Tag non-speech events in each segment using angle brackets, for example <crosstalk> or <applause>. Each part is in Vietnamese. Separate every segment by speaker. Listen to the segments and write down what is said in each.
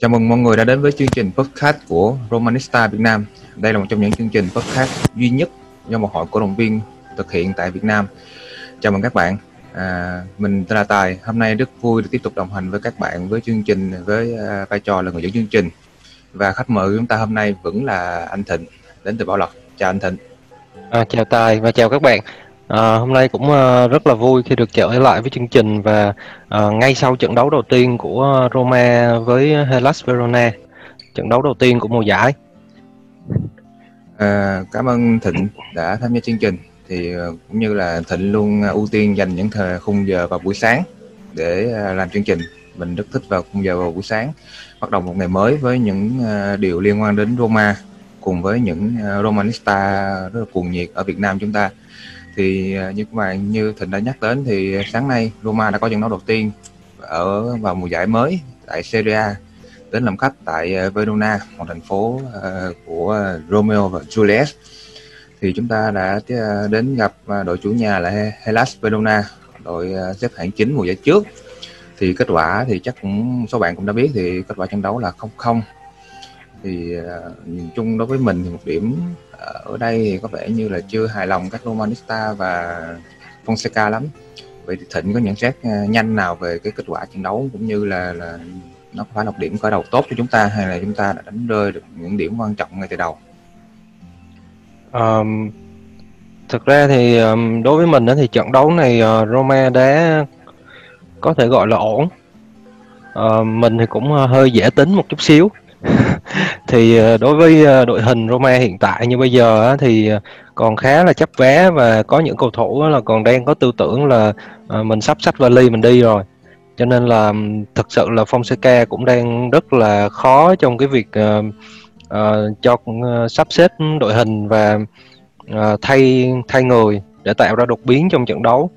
Speaker 1: Chào mừng mọi người đã đến với chương trình podcast của Romanista Việt Nam. Đây là một trong những chương trình podcast duy nhất do một hội cổ động viên thực hiện tại Việt Nam. Chào mừng các bạn. À, mình tên là Tài. Hôm nay rất vui được tiếp tục đồng hành với các bạn với chương trình với uh, vai trò là người dẫn chương trình. Và khách mời của chúng ta hôm nay vẫn là anh Thịnh đến từ Bảo Lộc. Chào anh Thịnh.
Speaker 2: À, chào Tài và chào các bạn. À, hôm nay cũng uh, rất là vui khi được trở lại với chương trình và uh, ngay sau trận đấu đầu tiên của Roma với Hellas Verona, trận đấu đầu tiên của mùa giải.
Speaker 1: À, cảm ơn Thịnh đã tham gia chương trình. Thì uh, cũng như là Thịnh luôn ưu tiên dành những thời khung giờ vào buổi sáng để uh, làm chương trình. Mình rất thích vào khung giờ vào buổi sáng. Bắt đầu một ngày mới với những uh, điều liên quan đến Roma cùng với những uh, Romanista rất là cuồng nhiệt ở Việt Nam chúng ta thì à, như các bạn, như thịnh đã nhắc đến thì sáng nay Roma đã có trận đấu đầu tiên ở vào mùa giải mới tại Serie A, đến làm khách tại à, Verona, một thành phố à, của Romeo và Juliet. Thì chúng ta đã đến gặp đội chủ nhà là Hellas Verona, đội xếp hạng chính mùa giải trước. Thì kết quả thì chắc cũng, số bạn cũng đã biết thì kết quả trận đấu là 0-0 thì nhìn chung đối với mình thì một điểm ở đây thì có vẻ như là chưa hài lòng các Romanista và Fonseca lắm. Vậy thì Thịnh có nhận xét ờ, nhanh nào về cái kết quả trận đấu cũng như là là nó có phải là một điểm khởi đầu tốt cho chúng ta hay là chúng ta đã đánh rơi được những điểm quan trọng ngay từ đầu?
Speaker 2: Um, thực ra thì um, đối với mình đó thì trận đấu này uh, Roma đã có thể gọi là ổn. Uh, mình thì cũng uh, hơi dễ tính một chút xíu. <laughs> thì ờ, đối với ờ, đội hình Roma hiện tại như bây giờ thì ờ, còn khá là chấp vé và có những cầu thủ là còn đang có tư tưởng là mình sắp sách vali mình đi rồi. Cho nên là thực sự là Fonseca cũng đang rất là khó trong cái việc uh, uh, cho uh, sắp xếp đội hình và uh, thay thay người để tạo ra đột biến trong trận đấu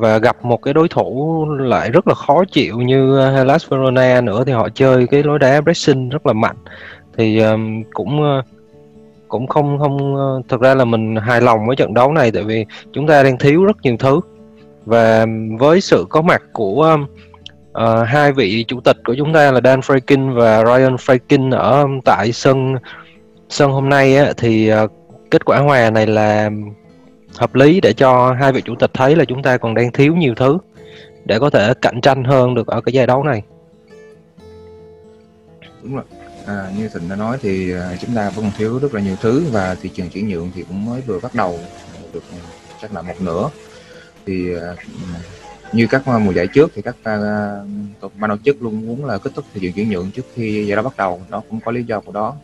Speaker 2: và gặp một cái đối thủ lại rất là khó chịu như uh, Hellas Verona nữa thì họ chơi cái lối đá pressing rất là mạnh. Thì um, cũng uh, cũng không không uh, thực ra là mình hài lòng với trận đấu này tại vì chúng ta đang thiếu rất nhiều thứ. Và với sự có mặt của um, uh, hai vị chủ tịch của chúng ta là Dan Frankin và Ryan Frankin ở um, tại sân sân hôm nay á, thì uh, kết quả hòa này là hợp lý để cho hai vị chủ tịch thấy là chúng ta còn đang thiếu nhiều thứ để có thể cạnh tranh hơn được ở cái giải đấu này.
Speaker 1: Đúng rồi. À, như thịnh đã nói thì à, chúng ta vẫn còn thiếu rất là nhiều thứ và thị trường chuyển nhượng thì cũng mới vừa bắt đầu được à, chắc là một nửa. Thì à, như các mùa giải trước thì các uh, ban tổ chức luôn muốn là kết thúc thị trường chuyển nhượng trước khi giải đấu bắt đầu. Nó cũng có lý do của đó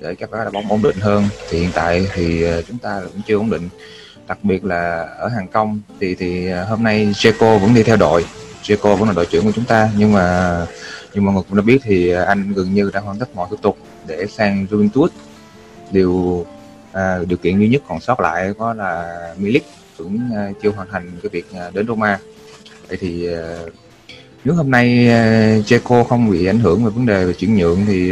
Speaker 1: để các đá bóng ổn định hơn. Thì hiện tại thì chúng ta cũng chưa ổn định đặc biệt là ở hàng công thì thì à, hôm nay Jeco vẫn đi theo đội. Jeco vẫn là đội trưởng của chúng ta. Nhưng mà như mọi người cũng đã biết thì à, anh gần như đã hoàn tất mọi thủ tục để sang Juventus. Điều à, điều kiện duy nhất còn sót lại có là Milik vẫn à, chưa hoàn thành cái việc à, đến Roma. Vậy thì à, nếu hôm nay à, uh, Jeco không bị ảnh hưởng về vấn đề về chuyển nhượng thì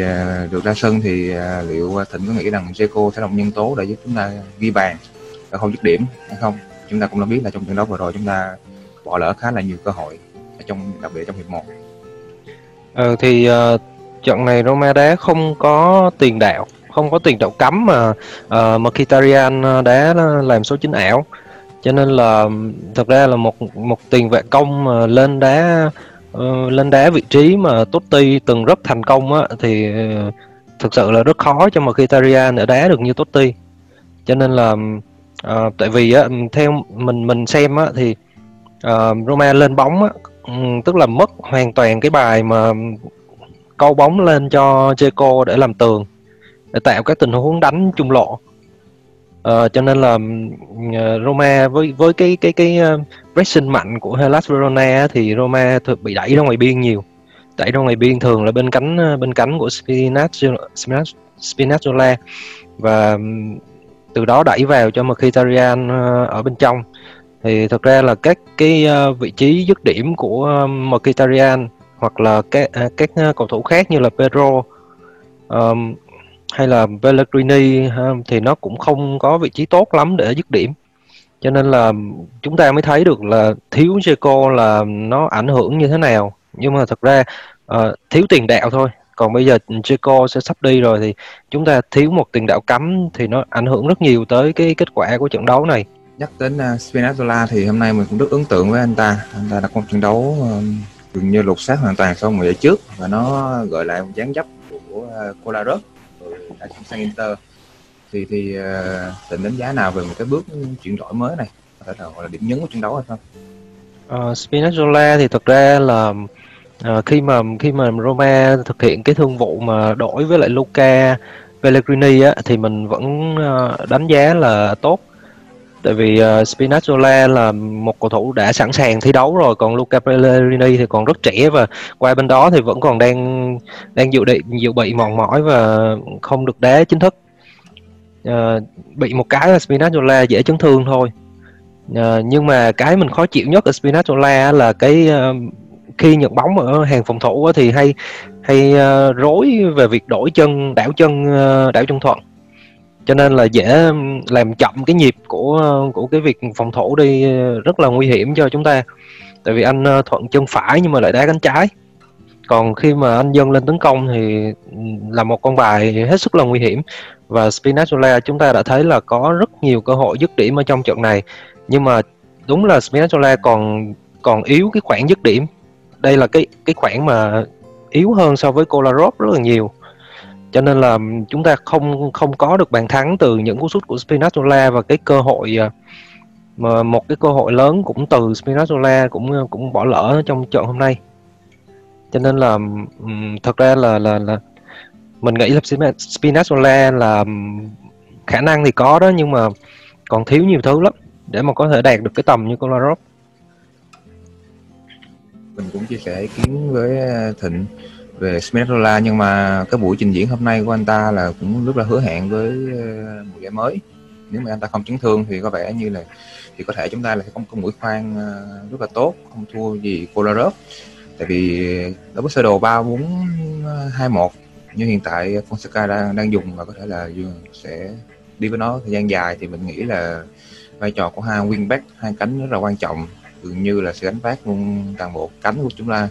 Speaker 1: được ra sân thì liệu Thịnh có nghĩ rằng Jeco sẽ là một nhân tố để giúp chúng ta ghi bàn? Ờ, không dứt điểm hay không chúng ta cũng đã biết là trong trận đấu vừa rồi chúng ta bỏ lỡ khá là nhiều cơ hội ở trong đặc biệt trong hiệp 1
Speaker 2: ờ, thì uh, trận này Roma đá không có tiền đạo không có tiền đạo cấm mà uh, Mkhitaryan đá làm số 9 ảo. Cho nên là thật ra là một một tiền vệ công mà lên đá uh, lên đá vị trí mà Totti từng rất thành công á thì uh, thực sự là rất khó cho Mkhitaryan để đá được như Totti. Cho nên là À, tại vì á, theo mình mình xem á, thì uh, Roma lên bóng á, ừ, tức là mất hoàn toàn cái bài mà câu bóng lên cho Checo để làm tường để tạo các tình huống đánh trung lộ. Uh, cho nên là uh, Roma với với cái cái cái uh, pressing mạnh của Hellas Verona thì Roma thực bị đẩy ra ngoài biên nhiều. Đẩy ra ngoài biên thường là bên cánh bên cánh của Spinazzola, Spinazzola. Và ừ, từ đó đẩy vào cho Mkhitaryan ờ, ở bên trong. Thì thực ra là các cái ờ, vị trí dứt điểm của ờ, Mkhitaryan hoặc là các các cầu thủ khác như là Pedro um, hay là Pellegrini thì nó cũng không có vị trí tốt lắm để dứt điểm. Cho nên là chúng ta mới thấy được là thiếu Jeco là nó ảnh hưởng như thế nào. Nhưng mà thật ra uh, thiếu tiền đạo thôi còn bây giờ Checo sẽ sắp đi rồi thì chúng ta thiếu một tiền đạo cấm thì nó ảnh hưởng rất nhiều tới cái kết quả của trận đấu này.
Speaker 1: Nhắc đến uh, Spinazzola thì hôm nay mình cũng rất ấn tượng với anh ta. Anh ta đã có một trận đấu uh, gần như lột xác hoàn toàn so với giải trước và nó gợi lại một dáng dấp của uh, Colarus đã sang Inter. Thì thì uh, định đánh giá nào về một cái bước chuyển đổi mới này? Có thể là gọi là điểm nhấn của trận đấu hay không?
Speaker 2: Uh, Spinazzola thì thực ra là À, khi mà khi mà Roma thực hiện cái thương vụ mà đổi với lại Luca Pellegrini á thì mình vẫn ờ, đánh giá là tốt. Tại vì uh, Spinazzola là một cầu thủ đã sẵn sàng thi đấu rồi còn Luca Pellegrini thì còn rất trẻ và qua bên đó thì vẫn còn đang đang dự định dự bị mòn mỏi và không được đá chính thức. Uh, bị một cái là Spinazzola dễ chấn thương thôi. Uh, nhưng mà cái mình khó chịu nhất ở Spinazzola là cái uh, khi nhận bóng ở hàng phòng thủ thì hay hay ờ, rối về việc đổi chân, đảo chân ờ, đảo chân thuận. Cho nên là dễ làm chậm cái nhịp của ờ, của cái việc phòng thủ đi rất là nguy hiểm cho chúng ta. Tại vì anh thuận chân phải nhưng mà lại đá cánh trái. Còn khi mà anh dâng lên tấn công thì là một con bài hết sức là nguy hiểm. Và Spinazzola chúng ta đã thấy là có rất nhiều cơ hội dứt điểm ở trong trận này. Nhưng mà đúng là Spinazzola còn còn yếu cái khoảng dứt điểm đây là cái cái khoản mà yếu hơn so với Kolarov rất là nhiều. Cho nên là chúng ta không không có được bàn thắng từ những cú sút của Spinazzola và cái cơ hội à, mà một cái cơ hội lớn cũng từ Spinazzola cũng à, cũng bỏ lỡ trong trận hôm nay. Cho nên là thật ra là là là mình nghĩ là Spinazzola là khả năng thì có đó, nhưng mà còn thiếu nhiều thứ lắm để mà có thể đạt được cái tầm như Kolarov
Speaker 1: mình cũng chia sẻ ý kiến với à, Thịnh về Spinazzola nhưng mà cái buổi trình diễn hôm nay của anh ta là cũng rất là hứa hẹn với à, mùa giải mới. Nếu mà anh ta không chấn thương thì có vẻ như là, thì có thể chúng ta là có một mũi khoan à, rất là tốt, không thua gì Kolarov. Tại vì đối với sơ đồ ba bốn hai một như hiện tại Fonseca đang đang dùng và có thể là sẽ đi với nó thời gian dài thì mình nghĩ là vai trò của hai wingback hai cánh rất là quan trọng dường như là sẽ gánh vác luôn toàn bộ cánh của chúng ta.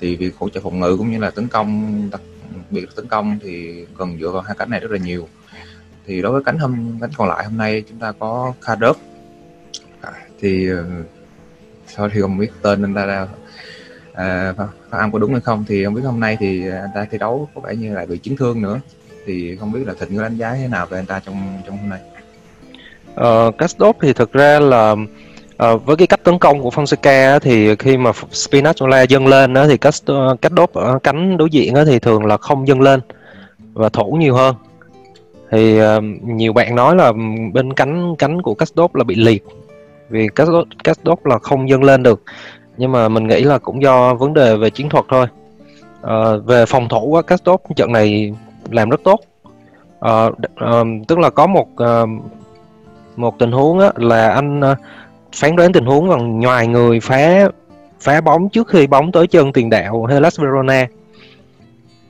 Speaker 1: Thì việc hỗ trợ phòng ngự cũng như là tấn công đặc biệt là tấn công thì cần dựa vào hai cánh này rất là nhiều. Thì đối với cánh hôm cánh còn lại hôm nay chúng ta có Kadok à, thì ờ, sao thì không biết tên anh ta là à, phát âm có đúng hay không. Thì không biết hôm nay thì anh ta thi đấu có vẻ như là bị chấn thương nữa. Thì không biết là thịnh có đánh giá thế nào về anh ta trong trong hôm nay?
Speaker 2: Ờ, uh, Castop thì thực ra là À, với cái cách tấn công của Fonseca thì khi mà Spinazzola dâng lên thì cách ờ, cách đốt ở cánh đối diện thì thường là không dâng lên và thủ nhiều hơn. Thì uh, nhiều bạn nói là bên cánh cánh của Castop là bị liệt vì Castop, Castop là không dâng lên được. Nhưng mà mình nghĩ là cũng do vấn đề về chiến thuật thôi. Uh, về phòng thủ á, Castop trận này làm rất tốt. Uh, uh, tức là có một uh, một tình huống á, là anh uh, phán đoán tình huống bằng ngoài người phá phá bóng trước khi bóng tới chân tiền đạo Hellas Verona.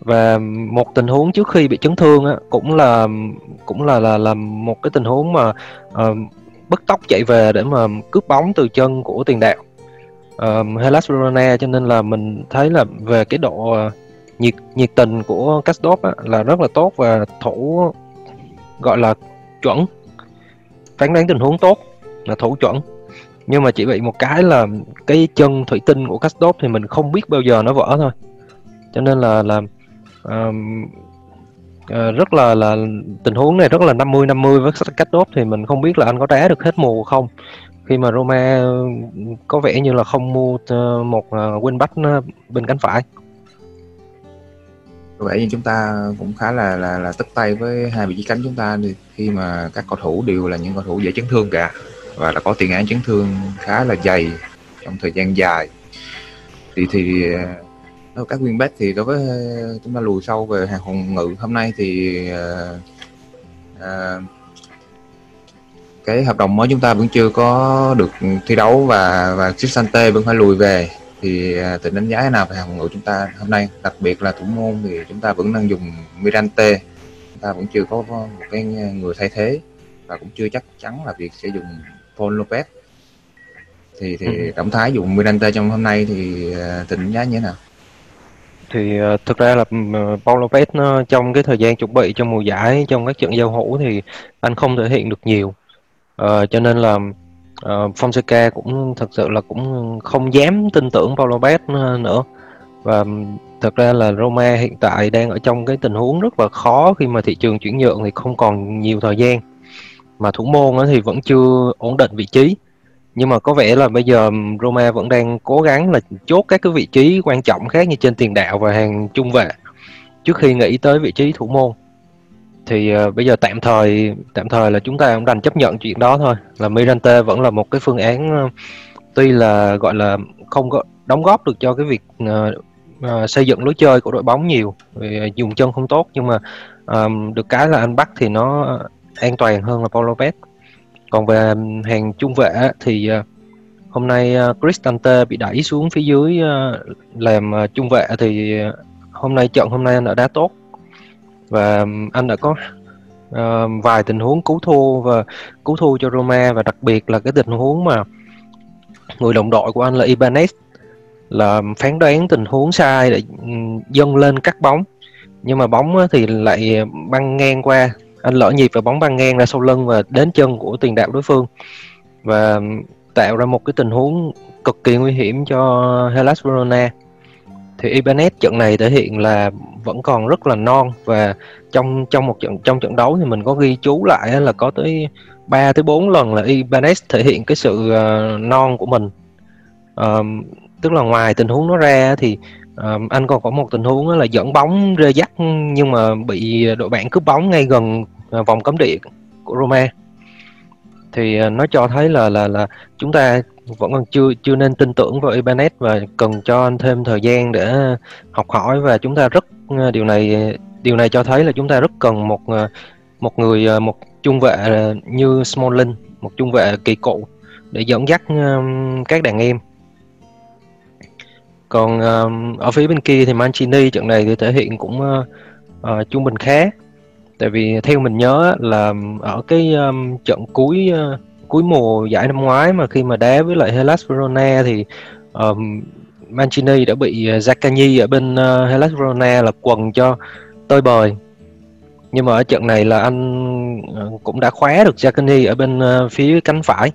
Speaker 2: Và một tình huống trước khi bị chấn thương á, cũng là cũng là là là một cái tình huống mà ờ, uh, bất tốc chạy về để mà cướp bóng từ chân của tiền đạo uh, Hellas Verona. Cho nên là mình thấy là về cái độ uh, nhiệt nhiệt tình của Castop á, là rất là tốt và thủ gọi là chuẩn phán đoán tình huống tốt là thủ chuẩn nhưng mà chỉ bị một cái là cái chân thủy tinh của Castop thì mình không biết bao giờ nó vỡ thôi. Cho nên là là uh, uh, rất là là tình huống này rất là 50 50 với Castop thì mình không biết là anh có đá được hết mùa không. Khi mà Roma có vẻ như là không mua uh, một ờ, uh, wingback bên cánh phải.
Speaker 1: Có vẻ như chúng ta cũng khá là là là tất tay với hai vị trí cánh chúng ta khi mà các cầu thủ đều là những cầu thủ dễ chấn thương cả và là có tiền án chấn thương khá là dày trong thời gian dài. Thì thì ờ, đối các nguyên back thì đối với ờ, chúng ta lùi sâu về hàng phòng ngự hôm nay thì uh, uh, cái hợp đồng mới chúng ta vẫn chưa có được thi đấu và và Sante vẫn phải lùi về. Thì uh, tình đánh giá thế nào về hàng phòng ngự chúng ta hôm nay? Đặc biệt là thủ môn thì chúng ta vẫn đang dùng Mirante. Chúng ta vẫn chưa có một cái người thay thế và cũng chưa chắc chắn là việc sẽ dùng Paul Lopez thì thì ừ. động thái dùng Miranda trong hôm nay thì uh, à, tính giá như thế nào?
Speaker 2: thì uh, thực ra là uh, Paul Lopez nó trong cái thời gian chuẩn bị cho mùa giải trong các trận giao hữu thì anh không thể hiện được nhiều uh, cho nên là uh, Fonseca cũng thực sự là cũng không dám tin tưởng Paul Lopez nữa và thật ra là Roma hiện tại đang ở trong cái tình huống rất là khó khi mà thị trường chuyển nhượng thì không còn nhiều thời gian mà thủ môn thì vẫn chưa ổn định vị trí. Nhưng mà có vẻ là bây giờ Roma vẫn đang cố gắng là chốt các cái vị trí quan trọng khác như trên tiền đạo và hàng trung vệ trước khi nghĩ tới vị trí thủ môn. Thì uh, bây giờ tạm thời tạm thời là chúng ta cũng đành chấp nhận chuyện đó thôi. Là Mirante vẫn là một cái phương án uh, tuy là gọi là không có đóng góp được cho cái việc uh, uh, xây dựng lối chơi của đội bóng nhiều vì dùng chân không tốt. Nhưng mà uh, được cái là anh bắt thì nó an toàn hơn là Paulo Lopez còn về hàng trung vệ thì ờ, hôm nay ờ, Cristante bị đẩy xuống phía dưới ờ, làm trung vệ thì hôm nay trận hôm nay anh đã đá tốt. Và anh đã có uh, vài tình huống cứu thua và cứu thua cho Roma và đặc biệt là cái tình huống mà người đồng đội của anh là Ibanez là phán đoán tình huống sai để dâng lên cắt bóng. Nhưng mà bóng thì lại băng ngang qua anh lỡ nhịp và bóng băng ngang ra sau lưng và đến chân của tiền đạo đối phương. Và tạo ra một cái tình huống cực kỳ nguy hiểm cho Hellas Verona. Thì Ibanez trận này thể hiện là vẫn còn rất là non và trong trong một trận trong trận đấu thì mình có ghi chú lại là có tới 3 tới 4 lần là Ibanez thể hiện cái sự ờ, non của mình. Uh, tức là ngoài tình huống nó ra thì À, anh còn có một tình huống là dẫn bóng rê dắt nhưng mà bị đội bạn cướp bóng ngay gần à, vòng cấm địa của Roma. Thì à, nó cho thấy là là là chúng ta vẫn còn chưa chưa nên tin tưởng vào Ibanez và cần cho anh thêm thời gian để học hỏi và chúng ta rất à, điều này điều này cho thấy là chúng ta rất cần một một người một trung vệ như Smalling một trung vệ kỳ cựu để dẫn dắt các đàn em còn uh, ở phía bên kia thì Mancini trận này thì thể hiện cũng uh, uh, trung bình khá. Tại vì theo mình nhớ là ở cái um, trận cuối uh, cuối mùa giải năm ngoái mà khi mà đá với lại Hellas Verona thì um, Mancini đã bị Zaccagni ở bên uh, Hellas Verona là quần cho tơi bời. Nhưng mà ở trận này là anh cũng đã khóa được Zaccagni ở bên uh, phía cánh phải.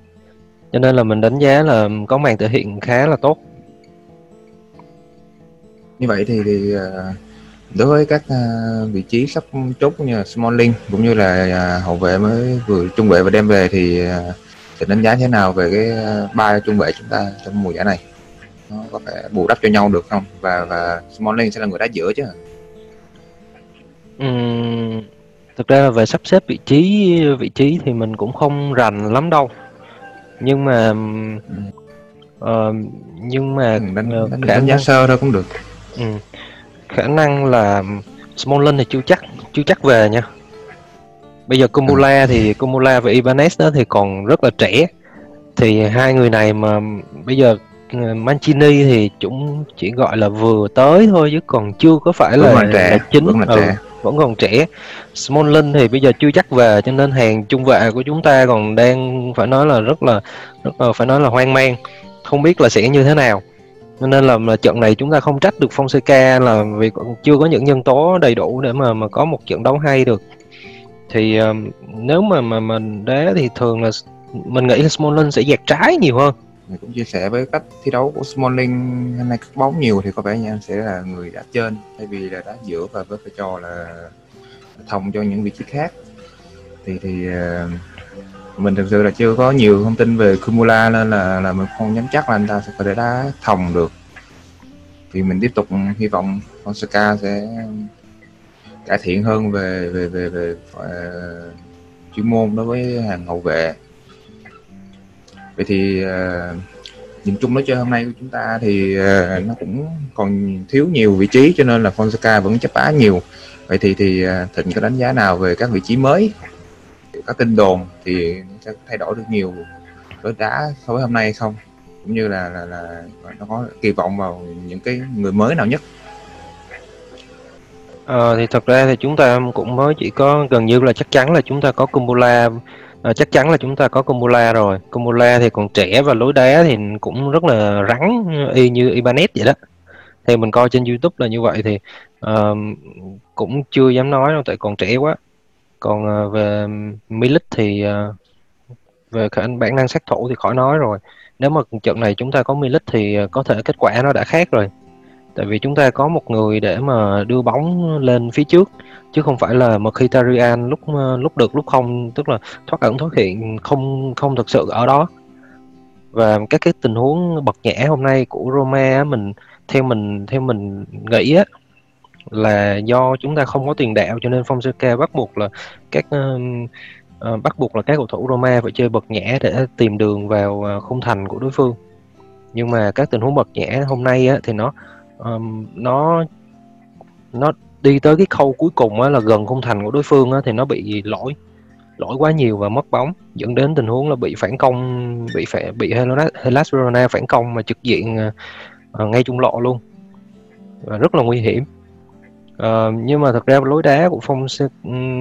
Speaker 2: Cho nên là mình đánh giá là có màn thể hiện khá là tốt
Speaker 1: như vậy thì, thì ờ, đối với các ờ, vị trí sắp chốt như là Smalling cũng như là ờ, hậu vệ mới vừa trung vệ và đem về thì sẽ đánh giá thế nào về cái ba trung vệ chúng ta trong mùa giải này? Nó có thể bù đắp cho nhau được không? Và và Smalling sẽ là người đá giữa chứ
Speaker 2: uhm, thực ra là về sắp xếp vị trí vị trí thì mình cũng không rành lắm đâu. Nhưng mà ừ. uh, nhưng mà
Speaker 1: ừ, đánh, đánh, đánh giá sơ thôi cũng được
Speaker 2: Ừ. khả năng là Smalling thì chưa chắc chưa chắc về nha bây giờ Kumula ừ. thì Kumula và Ibanez đó thì còn rất là trẻ thì hai người này mà bây giờ ừ, Mancini thì chúng chỉ gọi là vừa tới thôi chứ còn chưa có phải là,
Speaker 1: trẻ. là
Speaker 2: chính vẫn, là ừ, trẻ. vẫn còn trẻ Smalling thì bây giờ chưa chắc về cho nên hàng trung vệ của chúng ta còn đang phải nói là rất là rất là phải nói là hoang mang không biết là sẽ như thế nào nên là, là trận này chúng ta không trách được Fonseca là vì chưa có những nhân tố đầy đủ để mà mà có một trận đấu hay được. Thì uh, nếu mà mà mình đá thì thường là mình nghĩ là Smalling sẽ dạt trái nhiều hơn.
Speaker 1: Mình cũng chia sẻ với cách thi đấu của Smalling hôm nay cắt bóng nhiều thì có vẻ như anh sẽ là người đá trên thay vì là đá giữa và với vai trò là thông cho những vị trí khác. Thì thì uh, mình thực sự là chưa có nhiều thông tin về Kumula nên là là mình không dám chắc là anh ta sẽ có thể đá thòng được. Thì mình tiếp tục hy vọng Fonseca sẽ cải thiện hơn về về về về, về chuyên môn đối với hàng hậu vệ. Vậy thì uh, nhìn chung nói chơi hôm nay của chúng ta thì uh, nó cũng còn thiếu nhiều vị trí cho nên là Fonseca vẫn chấp á nhiều. Vậy thì thì uh, thịnh có đánh giá nào về các vị trí mới? Các tin đồn thì sẽ thay đổi được nhiều đối đá so với hôm nay hay không. Cũng như là là, là nó có kỳ vọng vào những cái người mới nào nhất.
Speaker 2: À, thì thật ra thì chúng ta cũng mới chỉ có gần như là chắc chắn là chúng ta có Kumbula à, ờ, chắc chắn là chúng ta có Kumbula rồi. Kumbula thì còn trẻ và lối đá thì cũng rất là rắn y như Ibanez vậy đó. Thì mình coi trên YouTube là như vậy thì uh, cũng chưa dám nói đâu tại còn trẻ quá còn uh, về Milik thì uh, về khả bản năng sát thủ thì khỏi nói rồi. Nếu mà trận này chúng ta có Milik thì ờ, có thể kết quả nó đã khác rồi. Tại vì chúng ta có một người để mà đưa bóng lên phía trước chứ không phải là Mkhitaryan lúc lúc được lúc không tức là thoát ẩn thoát hiện không không thực sự ở đó. Và các cái tình huống bật nhẽ hôm nay của Roma mình theo mình theo mình nghĩ á là do chúng ta không có tiền đạo cho nên Fonseca bắt buộc là các uh, bắt buộc là các cầu thủ Roma phải chơi bật nhẽ để tìm đường vào ờ, khung thành của đối phương. Nhưng mà các tình huống bật nhẽ hôm nay á thì nó um, nó nó đi tới cái khâu cuối cùng á là gần khung thành của đối phương á thì nó bị lỗi lỗi quá nhiều và mất bóng dẫn đến tình huống là bị phản công bị phải bị Hellas Verona phản công mà trực diện uh, ngay trung lộ luôn. Và rất là nguy hiểm uh, nhưng mà thật ra lối đá của phong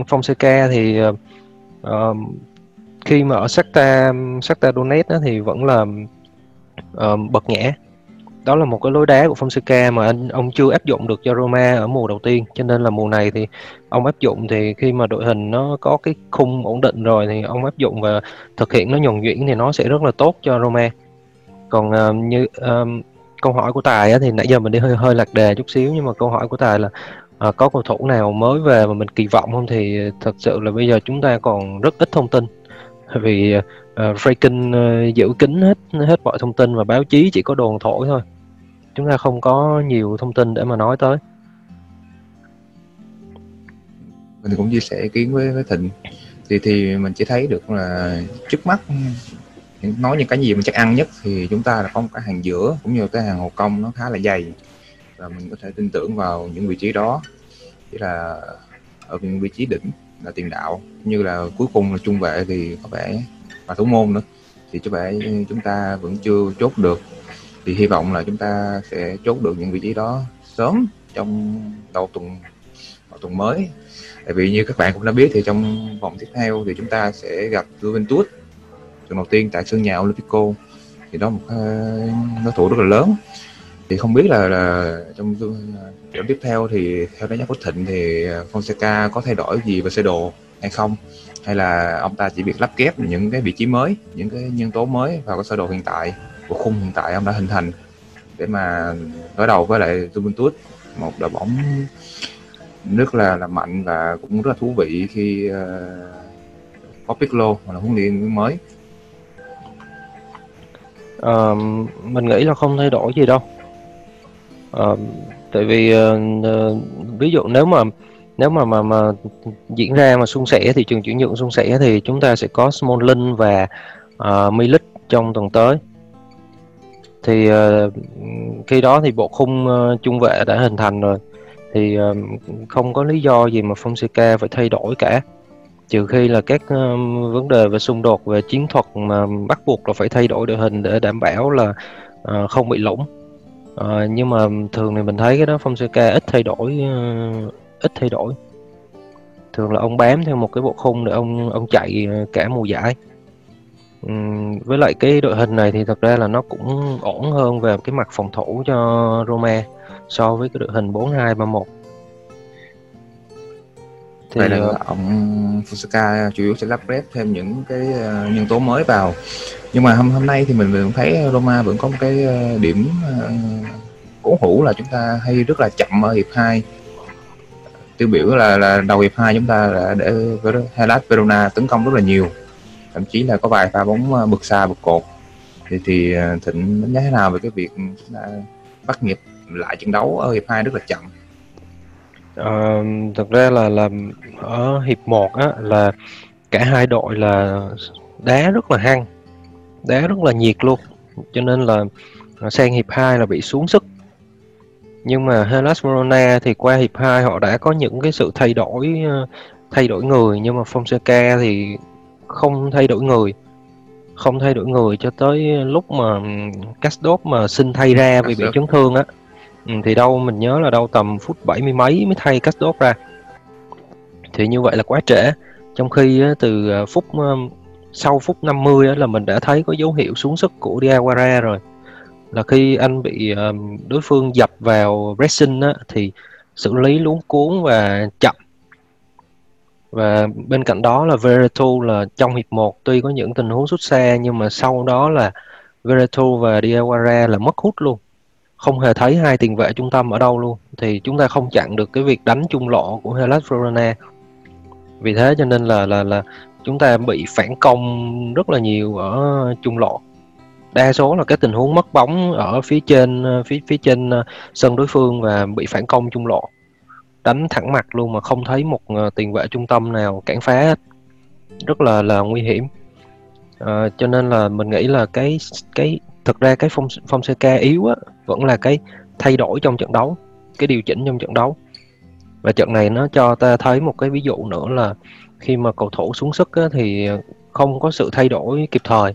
Speaker 2: Fonseca ừ, thì uh, khi mà ở Shakhtar Shakhtar Donetsk đó thì vẫn là uh, bật nhẽ đó là một cái lối đá của Fonseca mà anh ông chưa áp dụng được cho Roma ở mùa đầu tiên. Cho nên là mùa này thì ông áp dụng thì khi mà đội hình nó có cái khung ổn định rồi thì ông áp dụng và thực hiện nó nhuần nhuyễn thì nó sẽ rất là tốt cho Roma. Còn uh, như uh, câu hỏi của tài á, thì nãy giờ mình đi hơi hơi lạc đề chút xíu nhưng mà câu hỏi của tài là à, có cầu thủ nào mới về mà mình kỳ vọng không? Thì ờ, thật sự là bây giờ chúng ta còn rất ít thông tin. Vì ờ, ờ, uh, Freaking uh, giữ kín hết hết mọi thông tin và báo chí chỉ có đồn thổi thôi. Chúng ta không có nhiều thông tin để mà nói tới.
Speaker 1: Mình cũng chia sẻ ý kiến với với thịnh. Thì thì mình chỉ thấy được là trước mắt nói những cái gì mình chắc ăn nhất thì chúng ta là có một cái hàng giữa cũng như cái hàng hậu công nó khá là dày và mình có thể tin tưởng vào những vị trí đó. Chỉ là ở vị trí đỉnh là tiền đạo, như là cuối cùng là trung vệ thì có vẻ và thủ môn nữa. Thì có vẻ chúng ta vẫn chưa chốt được. Thì hy vọng là chúng ta sẽ chốt được những vị trí đó sớm trong đầu tuần đầu tuần mới. Tại vì như các bạn cũng đã biết thì trong vòng tiếp theo thì chúng ta sẽ gặp Juventus, trận đầu tiên tại sân nhà Olympico. Thì đó một ờ, đối thủ rất là lớn thì không biết là, là trong trận tiếp theo thì theo đánh giá của Thịnh thì à, Fonseca có thay đổi gì về sơ đồ hay không? Hay là ông ta chỉ việc lắp ghép những cái vị trí mới những cái nhân tố mới vào cái sơ đồ hiện tại của khung hiện tại ông đã hình thành để mà đối đầu với lại Juventus một đội bóng rất là là mạnh và cũng rất là thú vị khi uh, có Piccolo là huấn luyện viên mới.
Speaker 2: Uh, mình nghĩ là không thay đổi gì đâu uh, tại vì uh, ví dụ nếu mà nếu mà mà mà diễn ra mà suôn sẻ thì trường chuyển nhượng suôn sẻ thì chúng ta sẽ có Smalling và uh, Milik trong tuần tới. Thì uh, khi đó thì bộ khung uh, trung vệ đã hình thành rồi. Thì uh, không có lý do gì mà Fonseca phải thay đổi cả. Trừ khi là các uh, vấn đề về xung đột về chiến thuật mà bắt buộc là phải thay đổi đội hình để đảm bảo là uh, không bị lỏng uh, nhưng mà thường thì mình thấy cái đó Fonseca ít thay đổi uh, ít thay đổi. Thường là ông bám theo một cái bộ khung để ông ông chạy ờ, cả mùa giải. Với lại cái đội hình này thì thật ra là nó cũng ổn hơn về cái mặt phòng thủ cho Roma so với cái đội hình 4-2-3-1
Speaker 1: thì Vậy là uh, ông Fusaka chủ yếu sẽ lắp ghép thêm những cái uh, nhân tố mới vào. Nhưng mà hôm hôm nay thì mình vẫn thấy Roma vẫn có một cái uh, điểm uh, cố hữu là chúng ta hay rất là chậm ở hiệp 2 tiêu biểu là là đầu hiệp 2 chúng ta đã để Hellas Verona tấn công rất là nhiều. Thậm chí là có vài pha bóng ờ, bực xa bực cột. Thì thì ờ, thịnh đánh giá thế nào về cái việc bắt nhịp lại trận đấu ở hiệp 2 rất là chậm
Speaker 2: à, thực ra là là ở hiệp 1 á là cả hai đội là đá rất là hăng đá rất là nhiệt luôn. Cho nên là sang hiệp 2 là bị xuống sức. Nhưng mà Hellas Verona thì qua hiệp 2 họ đã có những cái sự thay đổi thay đổi người. Nhưng mà Fonseca thì không thay đổi người không thay đổi người cho tới lúc mà Casdot mà xin thay ra vì bị chấn thương á ừ, thì đâu mình nhớ là đâu tầm phút bảy mươi mấy mới thay cách đốt ra. Thì như vậy là quá trễ. Trong khi từ à, phút sau phút 50 là mình đã thấy có dấu hiệu xuống sức của Diawara rồi. Là khi anh bị à, đối phương dập vào pressing á, thì xử lý luống cuốn và chậm. Và bên cạnh đó là Veretout là trong hiệp 1 tuy có những tình huống xuất xa nhưng mà sau đó là Veretout và Diawara là mất hút luôn không hề thấy hai tiền vệ trung tâm ở đâu luôn. Thì chúng ta không chặn được cái việc đánh trung lộ của Hellas Verona. Vì thế cho nên là là là chúng ta bị phản công rất là nhiều ở trung lộ đa số là cái tình huống mất bóng ở phía trên phía phía trên ờ, sân đối phương và bị phản công trung lộ đánh thẳng mặt luôn mà không thấy một ờ, tiền vệ trung tâm nào cản phá hết. Rất là là nguy hiểm. À, cho nên là mình nghĩ là cái cái thực ra cái phong phong CK yếu á vẫn là cái thay đổi trong trận đấu cái điều chỉnh trong trận đấu. Và trận này nó cho ta thấy một cái ví dụ nữa là khi mà cầu thủ xuống sức á, thì không có sự thay đổi kịp thời.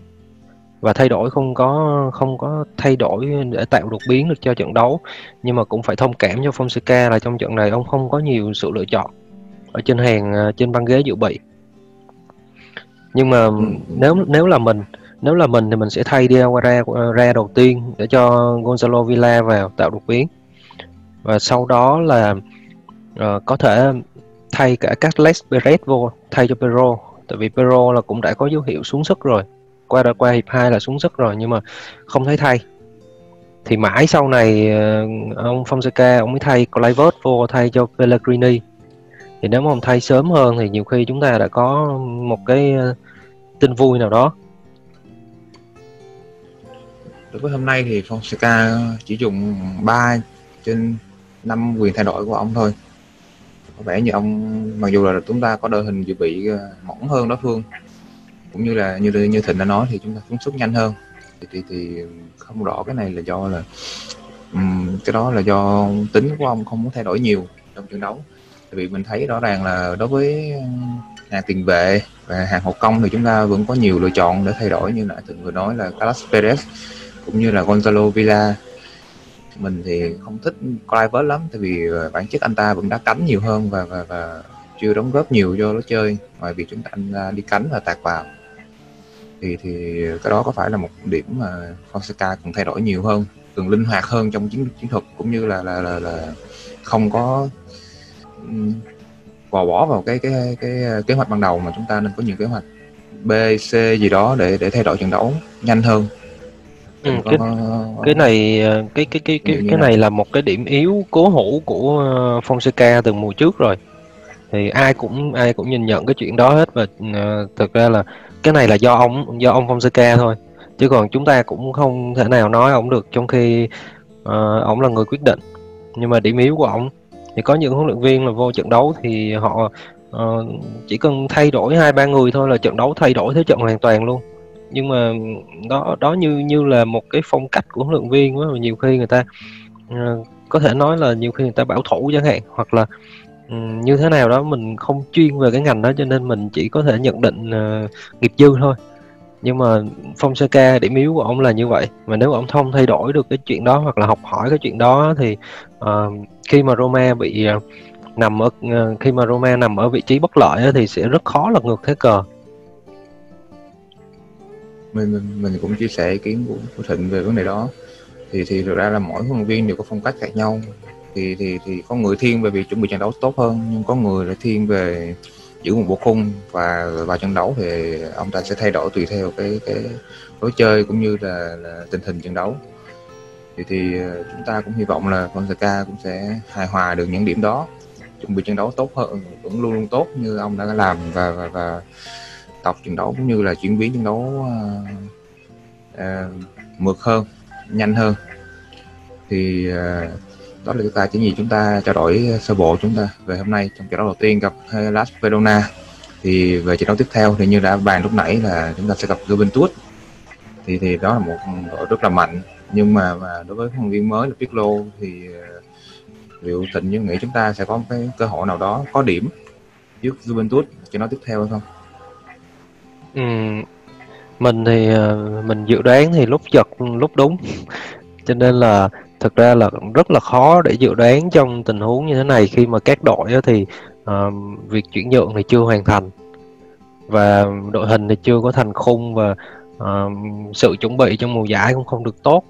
Speaker 2: Và thay đổi không có không có thay đổi để tạo đột biến được cho trận đấu. Nhưng mà cũng phải thông cảm cho Fonseca là trong trận này ông không có nhiều sự lựa chọn ở trên hàng à, trên băng ghế dự bị. Nhưng mà ừ. nếu nếu là mình nếu là mình thì mình sẽ thay Diawara ra đầu tiên để cho Gonzalo Villa vào tạo đột biến. Và sau đó là uh, có thể thay cả Carles Perez vô thay cho Pero tại vì Pero là cũng đã có dấu hiệu xuống sức rồi. Qua đã qua hiệp 2 là xuống sức rồi nhưng mà không thấy thay. Thì mãi sau này uh, ông Fonseca ông mới thay Clivert vô thay cho Pellegrini. Thì nếu mà ông thay sớm hơn thì nhiều khi chúng ta đã có một cái ờ, tin vui nào đó
Speaker 1: đối với hôm nay thì Fonseca chỉ dùng 3 trên 5 quyền thay đổi của ông thôi. Có vẻ như ông mặc dù là chúng ta có đội hình dự bị ờ, mỏng hơn đối phương cũng như là như như thịnh đã nói thì chúng ta phóng xuất nhanh hơn. Thì, thì thì không rõ cái này là do là um, cái đó là do tính của ông không muốn thay đổi nhiều trong trận đấu. Tại vì mình thấy rõ ràng là đối với hàng tiền vệ và hàng hậu công thì chúng ta vẫn có nhiều lựa chọn để thay đổi như nãy thịnh vừa nói là Carlos Perez cũng như là Gonzalo Villa. Mình thì không thích Clivert lắm tại vì bản chất anh ta vẫn đá cánh nhiều hơn và và, và chưa đóng góp nhiều cho lối chơi. Ngoài việc chúng ta anh đi cánh và tạt vào. Thì thì cái đó có phải là một điểm mà Fonseca cần thay đổi nhiều hơn cần linh hoạt hơn trong chiến chiến thuật cũng như là là là, là không có bỏ bỏ vào cái cái cái kế hoạch ban đầu mà chúng ta nên có nhiều kế hoạch B C gì đó để để thay đổi trận đấu nhanh hơn.
Speaker 2: Ừ, cái, cái này cái cái cái cái cái này là một cái điểm yếu cố hữu của ờ, Fonseca từ mùa trước rồi. Thì ai cũng ai cũng nhìn nhận cái chuyện đó hết và uh, thực ra là cái này là do ông do ông Fonseca thôi. Chứ còn chúng ta cũng không thể nào nói ông được trong khi uh, ông là người quyết định. Nhưng mà điểm yếu của ông thì có những huấn luyện viên là vô trận đấu thì họ uh, chỉ cần thay đổi hai ba người thôi là trận đấu thay đổi thế trận hoàn toàn luôn nhưng mà đó đó như như là một cái phong cách của huấn luyện viên quá nhiều khi người ta uh, có thể nói là nhiều khi người ta bảo thủ chẳng hạn hoặc là ừ, như thế nào đó mình không chuyên về cái ngành đó cho nên mình chỉ có thể nhận định uh, nghiệp dư thôi. Nhưng mà Fonseca điểm yếu của ông là như vậy. Mà nếu ông không thay đổi được cái chuyện đó hoặc là học hỏi cái chuyện đó thì uh, khi mà Roma bị uh, nằm ở uh, khi mà Roma nằm ở vị trí bất lợi thì sẽ rất khó lật ngược thế cờ
Speaker 1: mình mình, mình cũng chia sẻ ý kiến của, của Thịnh về vấn đề đó. Thì thì thực ra là mỗi huấn luyện viên đều có phong cách khác nhau. Thì thì thì có người thiên về việc chuẩn bị trận đấu tốt hơn nhưng có người lại thiên về giữ một bộ khung và vào trận đấu thì ông ta sẽ thay đổi tùy theo cái cái lối chơi cũng như là, là tình hình trận đấu. Thì thì ờ, chúng ta cũng hy vọng là Fonseca cũng sẽ hài hòa được những điểm đó. Chuẩn bị trận đấu tốt hơn vẫn luôn luôn tốt như ông đã làm và và, và tập trận đấu cũng như là chuyển biến trận đấu uh, uh, mượt hơn nhanh hơn. Thì uh, đó là chúng ta chỉ gì chúng ta trao đổi sơ bộ chúng ta về hôm nay trong trận đấu đầu tiên gặp Las Verona. Thì về trận đấu tiếp theo thì như đã bàn lúc nãy là chúng ta sẽ gặp Juventus. Thì thì đó là một đội rất là mạnh. Nhưng mà mà đối với huấn viên mới là Pirlo thì liệu Thịnh như nghĩ chúng ta sẽ có một cái cơ hội nào đó có điểm trước Juventus trận đấu tiếp theo hay không?
Speaker 2: Ừ, mình thì ờ, mình dự đoán thì lúc giật lúc đúng. <laughs> Cho nên là thực ra là rất là khó để dự đoán trong tình huống như thế này khi mà các đội thì uh, việc chuyển nhượng thì chưa hoàn thành. Và đội hình thì chưa có thành khung và uh, sự chuẩn bị trong mùa giải cũng không được tốt.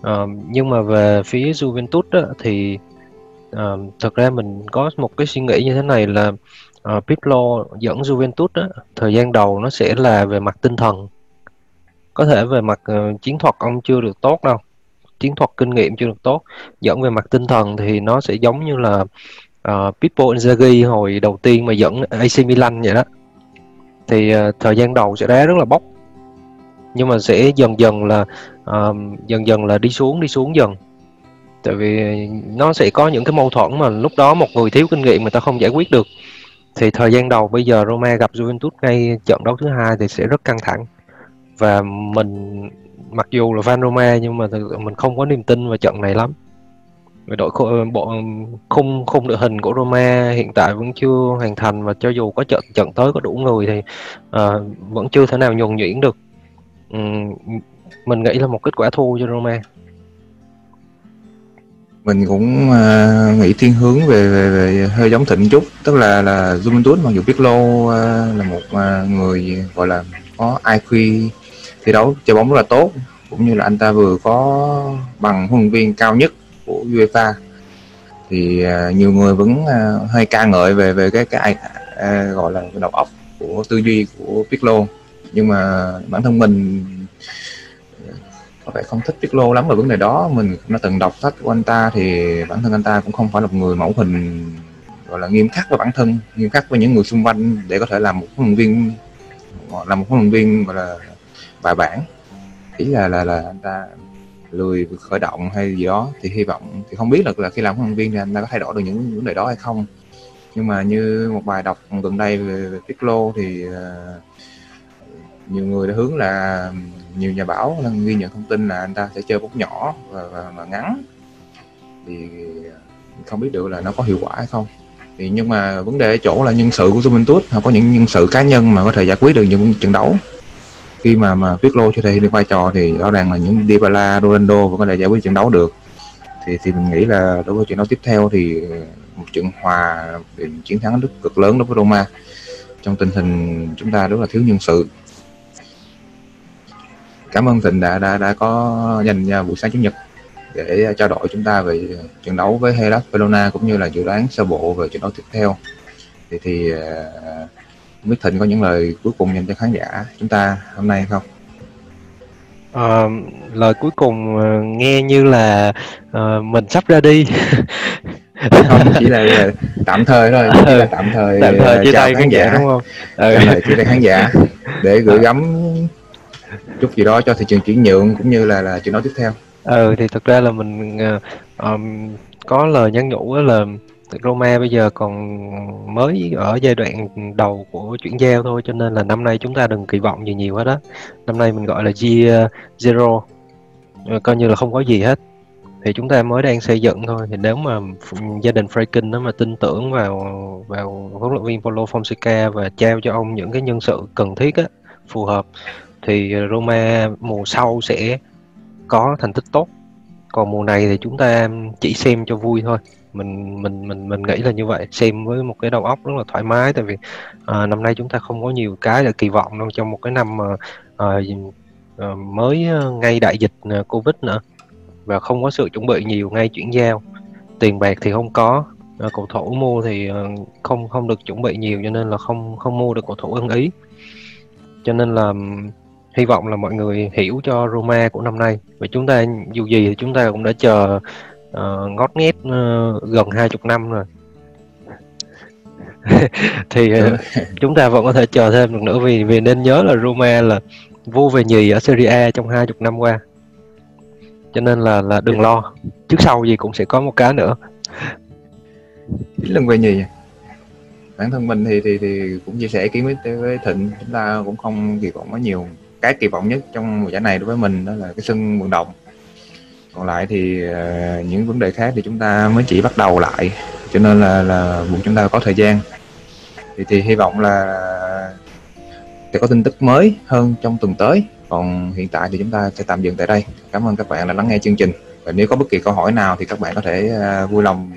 Speaker 2: Uh, nhưng mà về phía Juventus đó, thì uh, thực ra mình có một cái suy nghĩ như thế này là Ờ, uh, Pirlo dẫn Juventus đó, thời gian đầu nó sẽ là về mặt tinh thần. Có thể về mặt uh, chiến thuật ông chưa được tốt đâu. Chiến thuật kinh nghiệm chưa được tốt. Dẫn về mặt tinh thần thì nó sẽ giống như là uh, Pippo Inzaghi hồi đầu tiên mà dẫn AC Milan vậy đó. Thì uh, thời gian đầu sẽ đá rất là bốc. Nhưng mà sẽ dần dần là uh, dần dần là đi xuống đi xuống dần. Tại vì nó sẽ có những cái mâu thuẫn mà lúc đó một người thiếu kinh nghiệm người ta không giải quyết được thì thời gian đầu bây giờ Roma gặp Juventus ngay trận đấu thứ hai thì sẽ rất căng thẳng. Và mình mặc dù là fan Roma nhưng mà mình không có niềm tin vào trận này lắm. Về đội bộ khung khung đội hình của Roma hiện tại vẫn chưa hoàn thành và cho dù có trận trận tới có đủ người thì uh, vẫn chưa thể nào nhuần nhuyễn được. Um, mình nghĩ là một kết quả thua cho Roma
Speaker 1: mình cũng uh, nghĩ thiên hướng về, về về hơi giống thịnh chút. Tức là là Juventus mặc dù Pirlo uh, à, là một uh, người gọi là có IQ thi đấu chơi bóng rất là tốt cũng như là anh ta vừa có bằng huấn luyện viên cao nhất của UEFA. Thì uh, nhiều người vẫn uh, hơi ca ngợi về về cái cái uh, gọi là cái đầu óc của tư duy của Pirlo nhưng mà bản thân mình có vẻ không thích Pirlo lắm về vấn đề đó. Mình cũng đã từng đọc sách của anh ta thì bản thân anh ta cũng không phải là một người mẫu hình gọi là nghiêm khắc với bản thân nghiêm khắc với những người xung quanh để có thể làm một huấn luyện viên làm một huấn luyện viên gọi là bài bản. Ý là là là anh ta lười khởi động hay gì đó thì hy vọng thì không biết là, là khi làm huấn luyện viên thì anh ta có thay đổi được những vấn đề đó hay không. Nhưng mà như một bài đọc gần đây về, về Piccolo thì uh, nhiều người đã hướng là nhiều nhà báo đang ghi nhận thông tin là anh ta sẽ chơi bóng nhỏ và, và, và ngắn. Thì không biết được là nó có hiệu quả hay không. Thì nhưng mà vấn đề ở chỗ là nhân sự của Juventus họ có những nhân sự cá nhân mà có thể giải quyết được những trận đấu. Khi mà mà Pirlo cho thể được vai trò thì rõ ràng là những Dybala, Ronaldo vẫn có thể giải quyết trận đấu được. Thì thì mình nghĩ là đối với trận đấu tiếp theo thì một trận hòa thì chiến thắng rất cực lớn đối với Roma. Trong tình hình chúng ta rất là thiếu nhân sự cảm ơn Thịnh đã đã đã có dành buổi sáng chủ nhật để trao đổi chúng ta về trận đấu với Hellas Verona cũng như là dự đoán sơ bộ về trận đấu tiếp theo. Thì thì uh, biết Thịnh có những lời cuối cùng dành cho khán giả chúng ta hôm nay không?
Speaker 2: À, lời cuối cùng uh, nghe như là uh, mình sắp ra đi. <laughs>
Speaker 1: Không chỉ là, tạm thời thôi chỉ là tạm thời
Speaker 2: tạm thời chia tay khán giả, đúng không?
Speaker 1: Ừ. chia tay khán giả để gửi gắm chút gì đó cho thị trường chuyển nhượng cũng như là là chuyện nói tiếp theo.
Speaker 2: Ừ thì thực ra là mình um, có lời nhắn nhủ là Roma bây giờ còn mới ở giai đoạn đầu của chuyển giao thôi cho nên là năm nay chúng ta đừng kỳ vọng gì nhiều hết đó năm nay mình gọi là year zero ờ, coi như là không có gì hết. Thì chúng ta mới đang xây dựng thôi thì nếu mà gia đình Franklin nó mà tin tưởng vào vào huấn luyện viên Paulo Fonseca và trao cho ông những cái nhân sự cần thiết á phù hợp thì Roma mùa sau sẽ có thành tích tốt. Còn mùa này thì chúng ta chỉ xem cho vui thôi. Mình mình mình mình nghĩ là như vậy. Xem với một cái đầu óc rất là thoải mái tại vì à, năm nay chúng ta không có nhiều cái để kỳ vọng đâu. Trong một cái năm mà à, à mới à, ngay đại dịch à, covid nữa. Và không có sự chuẩn bị nhiều ngay chuyển giao. Tiền bạc thì không có. À, cầu thủ mua thì không không được chuẩn bị nhiều cho nên là không không mua được cầu thủ ưng ý. Cho nên là hy vọng là mọi người hiểu cho Roma của năm nay. Và chúng ta dù gì thì chúng ta cũng đã chờ uh, ngót nghét uh, gần hai chục năm rồi. <laughs> Thì uh, <laughs> chúng ta vẫn có thể chờ thêm được nữa vì vì nên nhớ là Roma là vô về nhì ở Serie A trong hai chục năm qua. Cho nên là là đừng lo. Trước sau gì cũng sẽ có một cái nữa.
Speaker 1: Chín lần về nhì. Bản thân mình thì thì thì cũng chia sẻ ý kiến với với thịnh. Chúng ta cũng không kỳ vọng quá nhiều cái kỳ vọng nhất trong mùa giải này đối với mình đó là cái sân vận động. Còn lại thì uh, những vấn đề khác thì chúng ta mới chỉ bắt đầu lại cho nên là là buộc chúng ta có thời gian. Thì thì hy vọng là sẽ có tin tức mới hơn trong tuần tới. Còn hiện tại thì chúng ta sẽ tạm dừng tại đây. Cảm ơn các bạn đã lắng nghe chương trình. Và nếu có bất kỳ câu hỏi nào thì các bạn có thể uh, vui lòng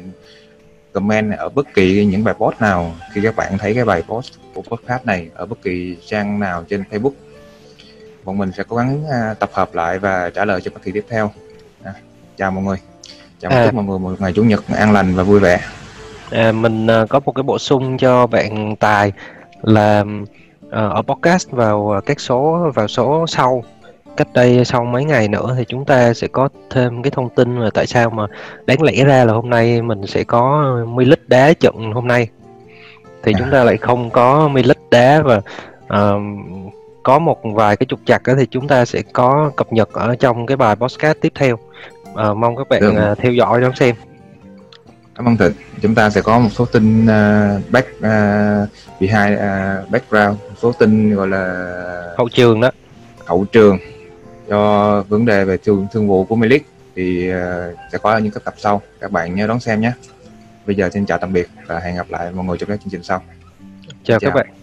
Speaker 1: comment ở bất kỳ những bài post nào. Khi các bạn thấy cái bài post của podcast này ở bất kỳ trang nào trên Facebook bọn mình sẽ cố gắng uh, tập hợp lại và trả lời cho các kỳ tiếp theo. À, chào mọi người. Chào à. chúc mọi người một ngày chủ nhật an lành và vui vẻ.
Speaker 2: À, mình uh, có một cái bổ sung cho bạn tài là uh, ở podcast vào các số vào số sau. Cách đây sau mấy ngày nữa thì chúng ta sẽ có thêm cái thông tin là tại sao mà đáng lẽ ra là hôm nay mình sẽ có Milik đá trận hôm nay. Thì à. chúng ta lại không có Milik đá và uh, có một vài cái trục chặt thì chúng ta sẽ có cập nhật ở trong cái bài podcast tiếp theo. À, mong các bạn uh, theo dõi đón xem.
Speaker 1: Cảm ơn thịnh. Chúng ta sẽ có một số tin uh, back uh, behind uh, background một số tin gọi là
Speaker 2: hậu trường đó.
Speaker 1: Hậu trường. Cho vấn đề về thương thương vụ của Milik thì uh, sẽ có những cái tập sau. Các bạn nhớ đón xem nhé. Bây giờ xin chào tạm biệt và hẹn gặp lại mọi người trong các chương trình sau.
Speaker 2: Chào, chào. các bạn